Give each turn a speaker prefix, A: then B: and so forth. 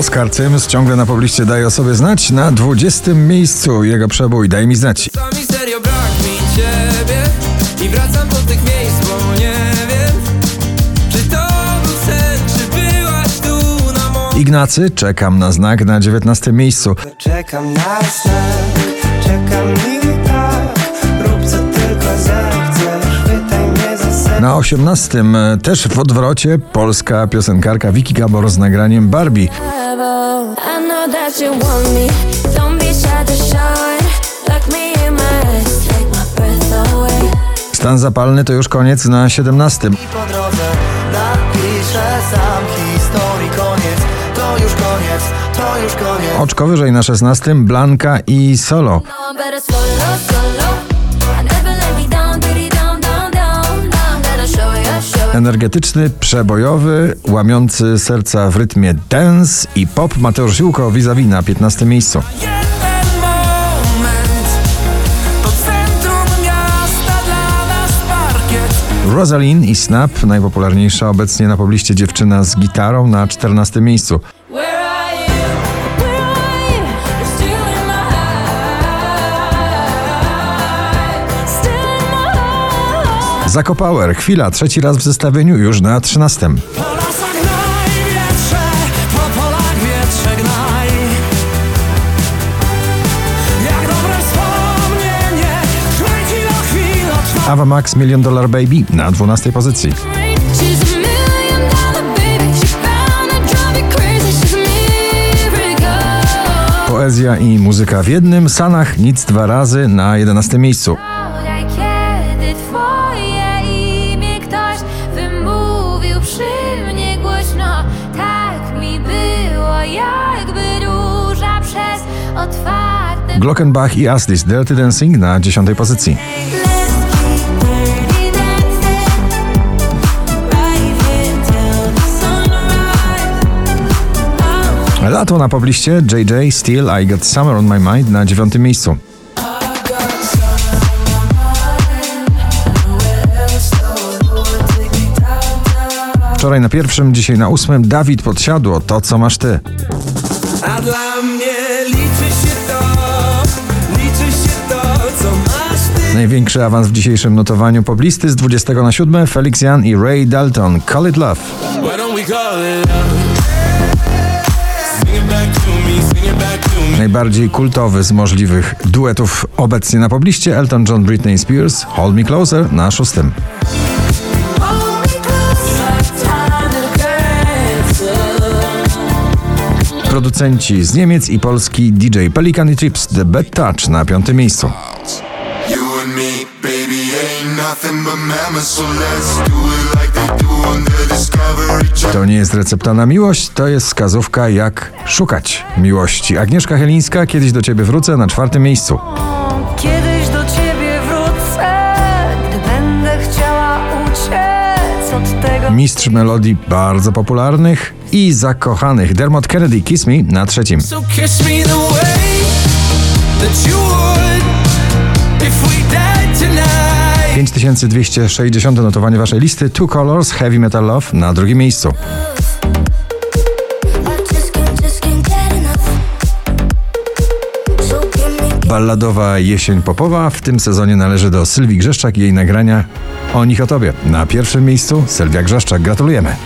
A: Oscar Sims ciągle na pobliście daje o sobie znać. Na 20 miejscu jego przebój Daj mi znać.
B: Czasami serio brak mi ciebie I wracam do tych miejsc, bo nie wiem Czy to był sen, czy byłaś tu na moim
A: Ignacy, czekam na znak na 19 miejscu.
C: Czekam na znak, czekam i tak Rób co tylko zechcesz, mnie
A: Na 18 e, też w odwrocie polska piosenkarka Vicky Gabor z nagraniem Barbie.
D: I know that you want me. Don't be shy to show it. Look me in my eyes, take my breath away.
A: Stan zapalny to już koniec na 17.
C: I po drodze napiszę sam historii koniec To już koniec, to już koniec
A: Oczko wyżej na 16 Blanka i Solo.
D: No, I'm better solo, solo.
A: Energetyczny, przebojowy, łamiący serca w rytmie dance i pop Mateusz Ziółko vis-a-vis na 15 miejscu. Rosalind i Snap, najpopularniejsza obecnie na pobliście dziewczyna z gitarą na 14 miejscu.
D: My heart.
A: Zako Power, chwila, trzeci raz w zestawieniu już na 13.
B: Po lasach najwietrze Po polach wietrze gnaj Jak dobre wspomnienie Kręci do chwila trwa
A: Ava Max Million Dollar Baby na 12 pozycji. Poezja i muzyka w jednym, Sanach nic dwa razy na 11 miejscu. Glockenbach i Aslis Dirty Dancing na 10 pozycji. Lato na pobliście JJ Still I Got Summer on My Mind na 9 miejscu. Wczoraj na pierwszym, dzisiaj na ósmym. Dawid Podsiadło, to co masz ty.
B: A dla mnie liczy się to Liczy się to co masz ty.
A: Największy awans w dzisiejszym notowaniu poblisty z 20 na 7 Felix Jan i Ray Dalton. Call It Love. Najbardziej kultowy z możliwych duetów obecnie na pobliście. Elton John Britney Spears. Hold Me Closer na szóstym. Producenci z Niemiec i Polski DJ Pelican i Trips The Bad Touch na piątym miejscu. To nie jest recepta na miłość, to jest wskazówka jak szukać miłości. Agnieszka Helińska, kiedyś do ciebie wrócę na czwartym miejscu. Mistrz melodii bardzo popularnych i zakochanych Dermot Kennedy Kiss Me na trzecim.
B: So we died tonight
A: 5260 notowanie waszej listy Two Colors Heavy Metal Love na drugim miejscu. Balladowa jesień popowa w tym sezonie należy do Sylwii Grzeszczak i jej nagrania O nich o tobie. Na pierwszym miejscu Sylwia Grzeszczak. Gratulujemy.